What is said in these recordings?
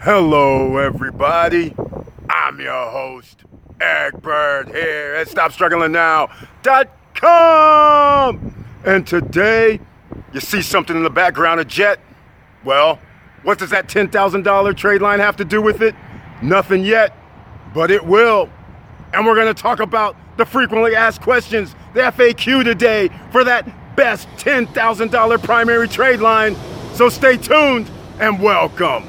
Hello, everybody. I'm your host, Bird here at StopStrugglingNow.com. And today, you see something in the background, a jet? Well, what does that $10,000 trade line have to do with it? Nothing yet, but it will. And we're going to talk about the frequently asked questions, the FAQ today for that best $10,000 primary trade line. So stay tuned and welcome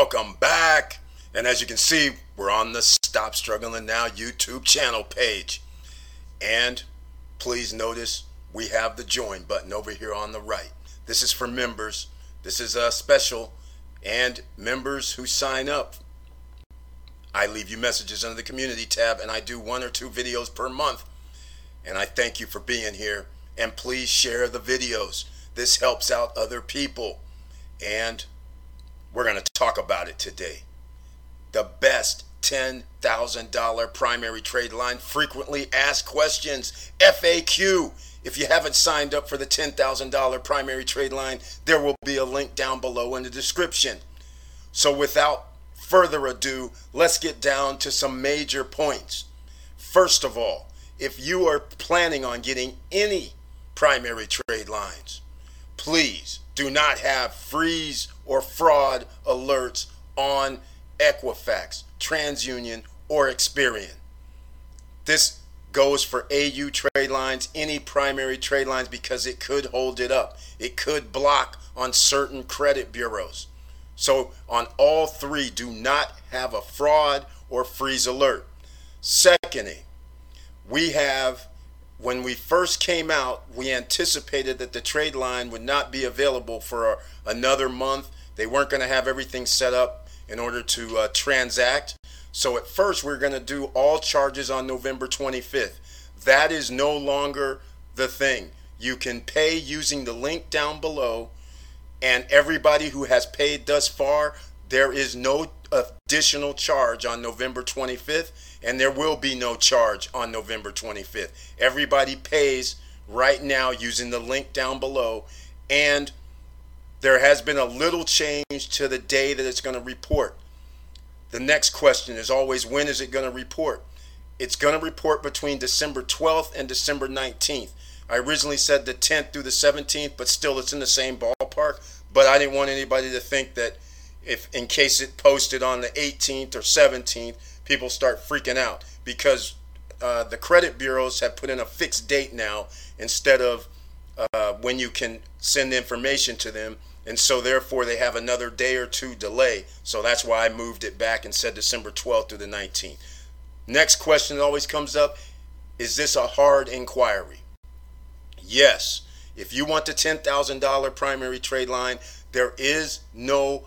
Welcome back. And as you can see, we're on the Stop Struggling Now YouTube channel page. And please notice we have the join button over here on the right. This is for members. This is a special and members who sign up. I leave you messages under the community tab and I do one or two videos per month. And I thank you for being here. And please share the videos. This helps out other people. And we're going to talk about it today. The best $10,000 primary trade line frequently asked questions FAQ. If you haven't signed up for the $10,000 primary trade line, there will be a link down below in the description. So without further ado, let's get down to some major points. First of all, if you are planning on getting any primary trade lines, please do not have freeze or fraud alerts on Equifax, TransUnion, or Experian. This goes for AU trade lines, any primary trade lines, because it could hold it up. It could block on certain credit bureaus. So, on all three, do not have a fraud or freeze alert. Secondly, we have when we first came out, we anticipated that the trade line would not be available for another month. They weren't going to have everything set up in order to uh, transact. So at first, we are going to do all charges on November 25th. That is no longer the thing. You can pay using the link down below, and everybody who has paid thus far, there is no additional charge on November 25th and there will be no charge on November 25th. Everybody pays right now using the link down below, and there has been a little change to the day that it's going to report. The next question is always when is it going to report? It's going to report between December 12th and December 19th. I originally said the 10th through the 17th, but still it's in the same ballpark. But I didn't want anybody to think that if in case it posted on the 18th or 17th, people start freaking out because uh, the credit bureaus have put in a fixed date now instead of uh, when you can send information to them. And so, therefore, they have another day or two delay. So that's why I moved it back and said December 12th through the 19th. Next question that always comes up is this a hard inquiry? Yes. If you want the $10,000 primary trade line, there is no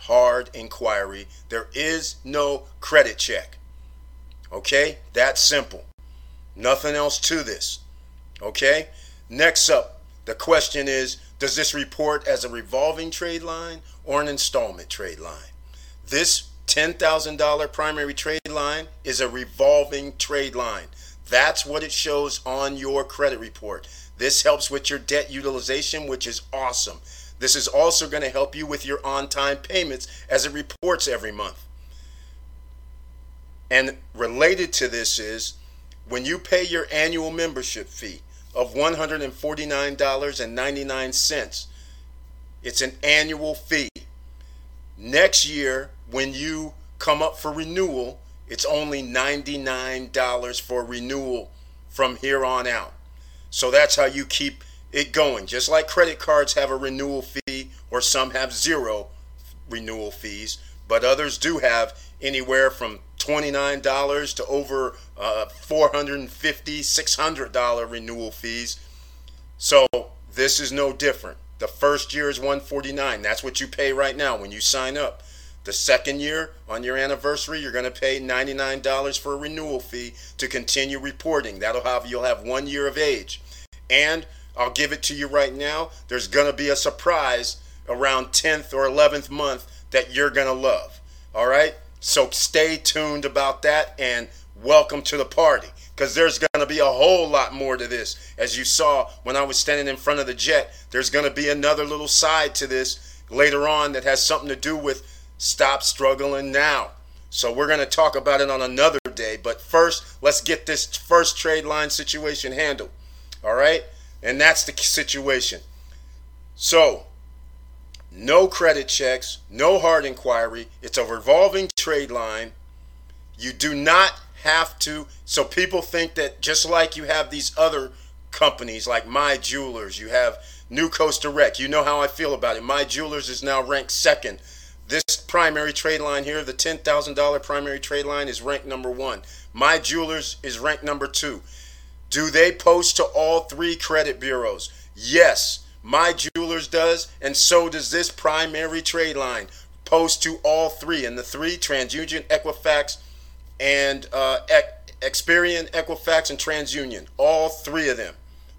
hard inquiry. There is no credit check. Okay? That's simple. Nothing else to this. Okay? Next up, the question is Does this report as a revolving trade line or an installment trade line? This $10,000 primary trade line is a revolving trade line. That's what it shows on your credit report. This helps with your debt utilization, which is awesome. This is also going to help you with your on time payments as it reports every month. And related to this is when you pay your annual membership fee of $149.99, it's an annual fee. Next year, when you come up for renewal, it's only $99 for renewal from here on out. So that's how you keep it going. Just like credit cards have a renewal fee, or some have zero renewal fees, but others do have anywhere from $29 to over uh, $450, $600 renewal fees. So this is no different. The first year is 149. That's what you pay right now when you sign up. The second year, on your anniversary, you're going to pay $99 for a renewal fee to continue reporting. That'll have you'll have one year of age. And I'll give it to you right now. There's going to be a surprise around 10th or 11th month that you're going to love. All right? So stay tuned about that and welcome to the party because there's going to be a whole lot more to this. As you saw when I was standing in front of the jet, there's going to be another little side to this later on that has something to do with stop struggling now. So we're going to talk about it on another day. But first, let's get this first trade line situation handled. All right? And that's the situation. So, no credit checks, no hard inquiry. It's a revolving trade line. You do not have to. So people think that just like you have these other companies like My Jewelers, you have New Coast Direct. You know how I feel about it. My Jewelers is now ranked second. This primary trade line here, the $10,000 primary trade line, is ranked number one. My Jewelers is ranked number two. Do they post to all three credit bureaus? Yes, my jewelers does, and so does this primary trade line. Post to all three, and the three TransUnion, Equifax, and uh, Experian, Equifax, and TransUnion. All three of them.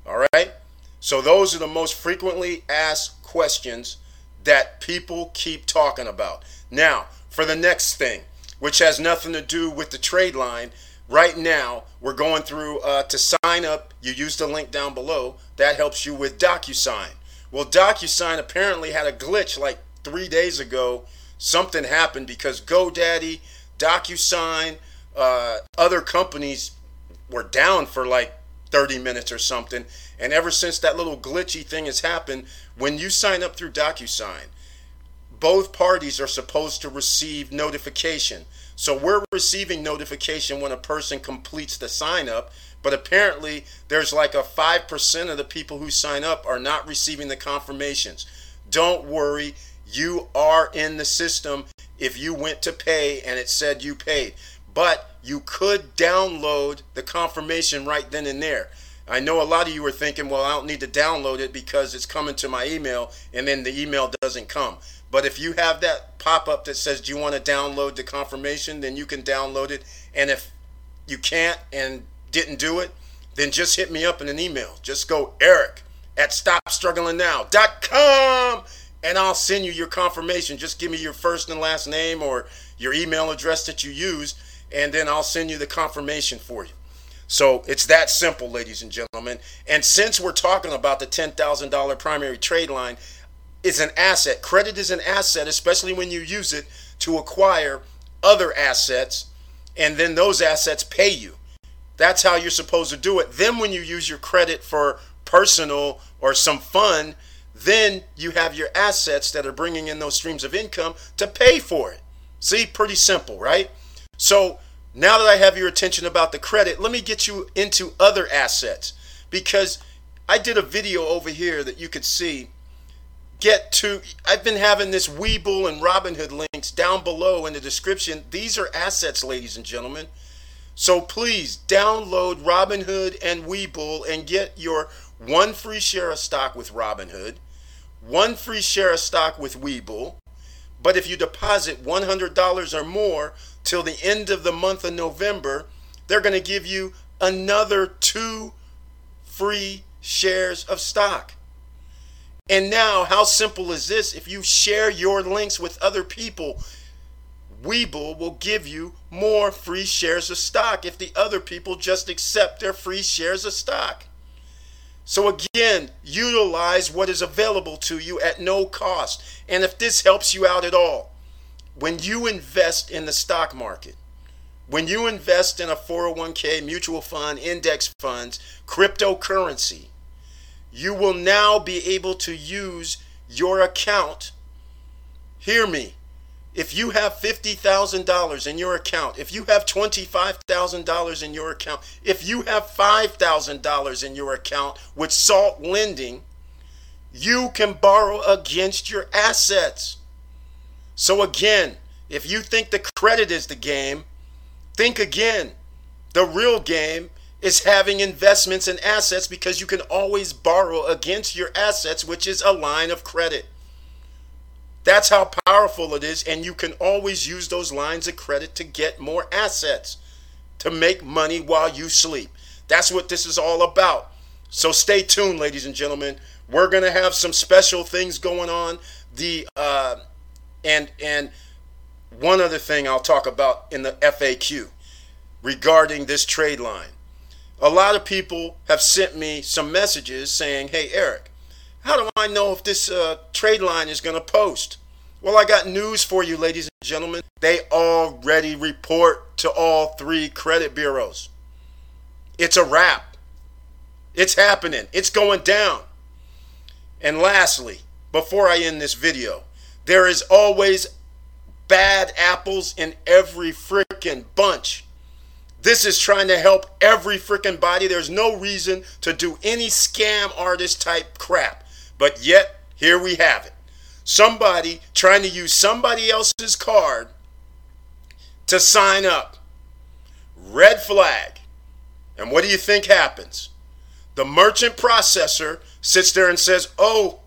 All right. So those are the most frequently asked questions that people keep talking about. Now, for the next thing, which has nothing to do with the trade line, right now we're going through uh, to sign up you use the link down below that helps you with docusign. Well docusign apparently had a glitch like three days ago. Something happened because godaddy docusign uh, other companies were down for like 30 minutes or something. And ever since that little glitchy thing has happened when you sign up through docusign both parties are supposed to receive notification so we're receiving notification when a person completes the sign up, but apparently there's like a 5% of the people who sign up are not receiving the confirmations. Don't worry, you are in the system if you went to pay and it said you paid. But you could download the confirmation right then and there. I know a lot of you are thinking, well, I don't need to download it because it's coming to my email and then the email doesn't come. But if you have that pop up that says, Do you want to download the confirmation? then you can download it. And if you can't and didn't do it, then just hit me up in an email. Just go Eric at stopstrugglingnow.com and I'll send you your confirmation. Just give me your first and last name or your email address that you use, and then I'll send you the confirmation for you. So it's that simple, ladies and gentlemen. And since we're talking about the $10,000 primary trade line, is an asset. Credit is an asset, especially when you use it to acquire other assets, and then those assets pay you. That's how you're supposed to do it. Then, when you use your credit for personal or some fun, then you have your assets that are bringing in those streams of income to pay for it. See, pretty simple, right? So, now that I have your attention about the credit, let me get you into other assets because I did a video over here that you could see get to I've been having this Webull and Robinhood links down below in the description. These are assets, ladies and gentlemen. So please download Robinhood and Webull and get your one free share of stock with Robinhood, one free share of stock with Webull. But if you deposit $100 or more till the end of the month of November, they're going to give you another two free shares of stock. And now, how simple is this? If you share your links with other people, Webull will give you more free shares of stock if the other people just accept their free shares of stock. So, again, utilize what is available to you at no cost. And if this helps you out at all, when you invest in the stock market, when you invest in a 401k, mutual fund, index funds, cryptocurrency, you will now be able to use your account. Hear me. If you have $50,000 in your account, if you have $25,000 in your account, if you have $5,000 in your account with SALT lending, you can borrow against your assets. So, again, if you think the credit is the game, think again. The real game is having investments and assets because you can always borrow against your assets, which is a line of credit. That's how powerful it is, and you can always use those lines of credit to get more assets, to make money while you sleep. That's what this is all about. So stay tuned, ladies and gentlemen. We're gonna have some special things going on. The uh, and and one other thing I'll talk about in the FAQ regarding this trade line. A lot of people have sent me some messages saying, "Hey, Eric, how do I know if this uh, trade line is going to post?" Well, I got news for you, ladies and gentlemen. They already report to all three credit bureaus. It's a wrap. It's happening. It's going down. And lastly, before I end this video, there is always bad apples in every freaking bunch. This is trying to help every freaking body. There's no reason to do any scam artist type crap. But yet, here we have it. Somebody trying to use somebody else's card to sign up. Red flag. And what do you think happens? The merchant processor sits there and says, Oh,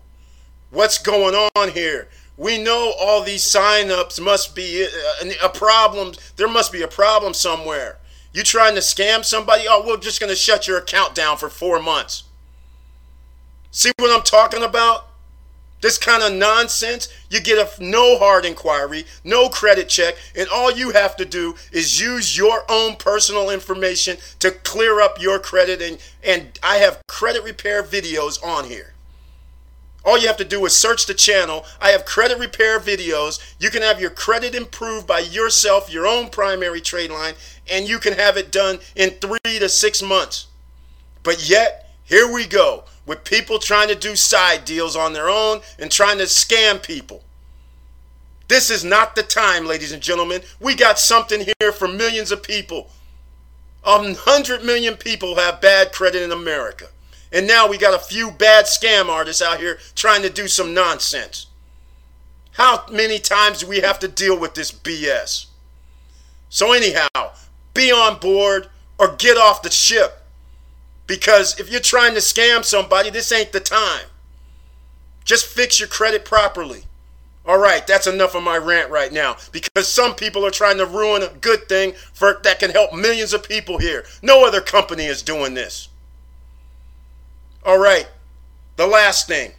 what's going on here? We know all these signups must be uh, a, a problem. There must be a problem somewhere. You trying to scam somebody? Oh, we're just going to shut your account down for four months. See what I'm talking about? This kind of nonsense, you get a no hard inquiry, no credit check, and all you have to do is use your own personal information to clear up your credit. And, and I have credit repair videos on here. All you have to do is search the channel. I have credit repair videos. You can have your credit improved by yourself, your own primary trade line, and you can have it done in three to six months. But yet, here we go with people trying to do side deals on their own and trying to scam people. This is not the time, ladies and gentlemen. We got something here for millions of people. A hundred million people have bad credit in America. And now we got a few bad scam artists out here trying to do some nonsense. How many times do we have to deal with this BS? So, anyhow, be on board or get off the ship. Because if you're trying to scam somebody, this ain't the time. Just fix your credit properly. All right, that's enough of my rant right now because some people are trying to ruin a good thing for that can help millions of people here. No other company is doing this. All right. The last thing.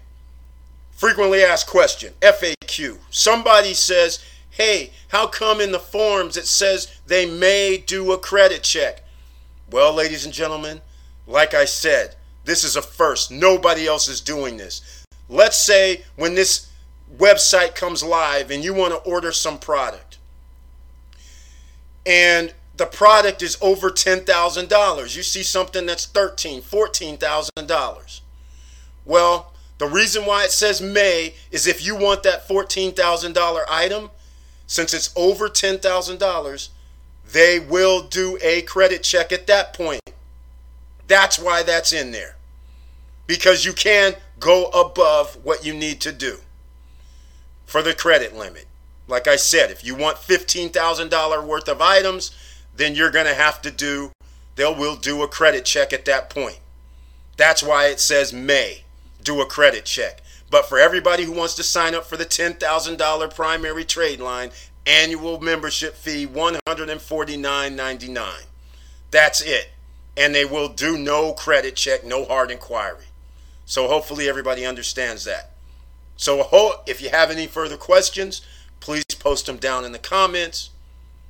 Frequently asked question, FAQ. Somebody says, "Hey, how come in the forms it says they may do a credit check?" Well, ladies and gentlemen, like I said, this is a first. Nobody else is doing this. Let's say when this website comes live and you want to order some product and the product is over $10,000. You see something that's $13,000, $14,000. Well, the reason why it says may is if you want that $14,000 item, since it's over $10,000, they will do a credit check at that point. That's why that's in there. Because you can go above what you need to do for the credit limit. Like I said, if you want $15,000 worth of items, then you're going to have to do, they will do a credit check at that point. That's why it says may do a credit check. But for everybody who wants to sign up for the $10,000 primary trade line, annual membership fee $149.99. That's it and they will do no credit check, no hard inquiry. So hopefully everybody understands that. So if you have any further questions, please post them down in the comments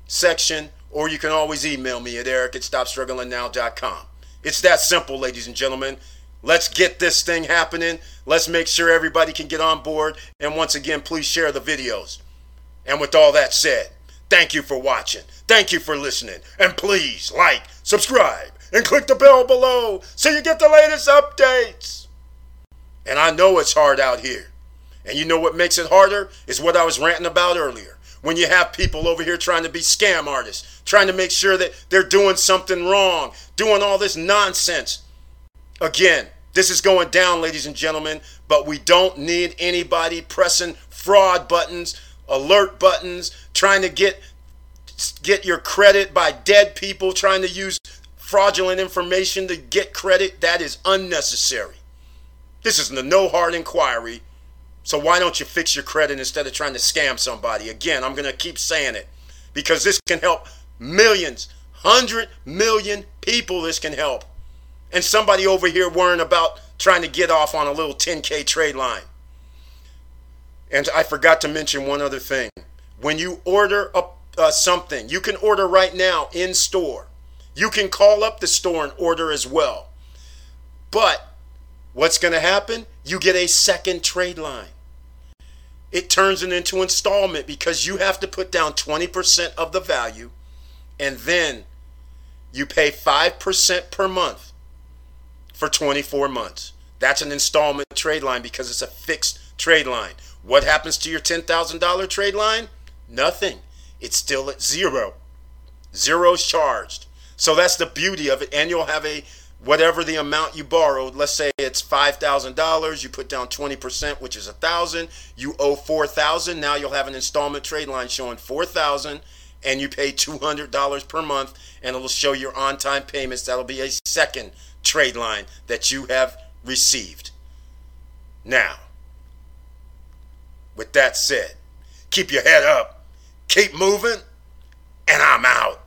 section, or you can always email me at eric at stopstrugglingnow.com. It's that simple, ladies and gentlemen. Let's get this thing happening. Let's make sure everybody can get on board. And once again, please share the videos. And with all that said, thank you for watching. Thank you for listening. And please like, subscribe, and click the bell below so you get the latest updates. And I know it's hard out here. And you know what makes it harder is what I was ranting about earlier. When you have people over here trying to be scam artists, trying to make sure that they're doing something wrong, doing all this nonsense. Again, this is going down, ladies and gentlemen, but we don't need anybody pressing fraud buttons, alert buttons, trying to get get your credit by dead people, trying to use fraudulent information to get credit, that is unnecessary. This is the no hard inquiry. So why don't you fix your credit instead of trying to scam somebody? Again, I'm going to keep saying it because this can help millions, 100 million people this can help. And somebody over here worrying about trying to get off on a little 10K trade line. And I forgot to mention one other thing. When you order a, uh, something, you can order right now in store. You can call up the store and order as well. But what's going to happen? You get a second trade line. It turns it into installment because you have to put down 20% of the value and then you pay 5% per month for 24 months. That's an installment trade line because it's a fixed trade line. What happens to your $10,000 trade line? Nothing. It's still at zero. Zero's charged. So that's the beauty of it. And you'll have a whatever the amount you borrowed. Let's say it's $5,000. You put down 20%, which is a 1000 You owe 4000 Now you'll have an installment trade line showing 4000 and you pay $200 per month and it'll show your on-time payments. That'll be a second trade line that you have received. Now, with that said, keep your head up, keep moving, and I'm out.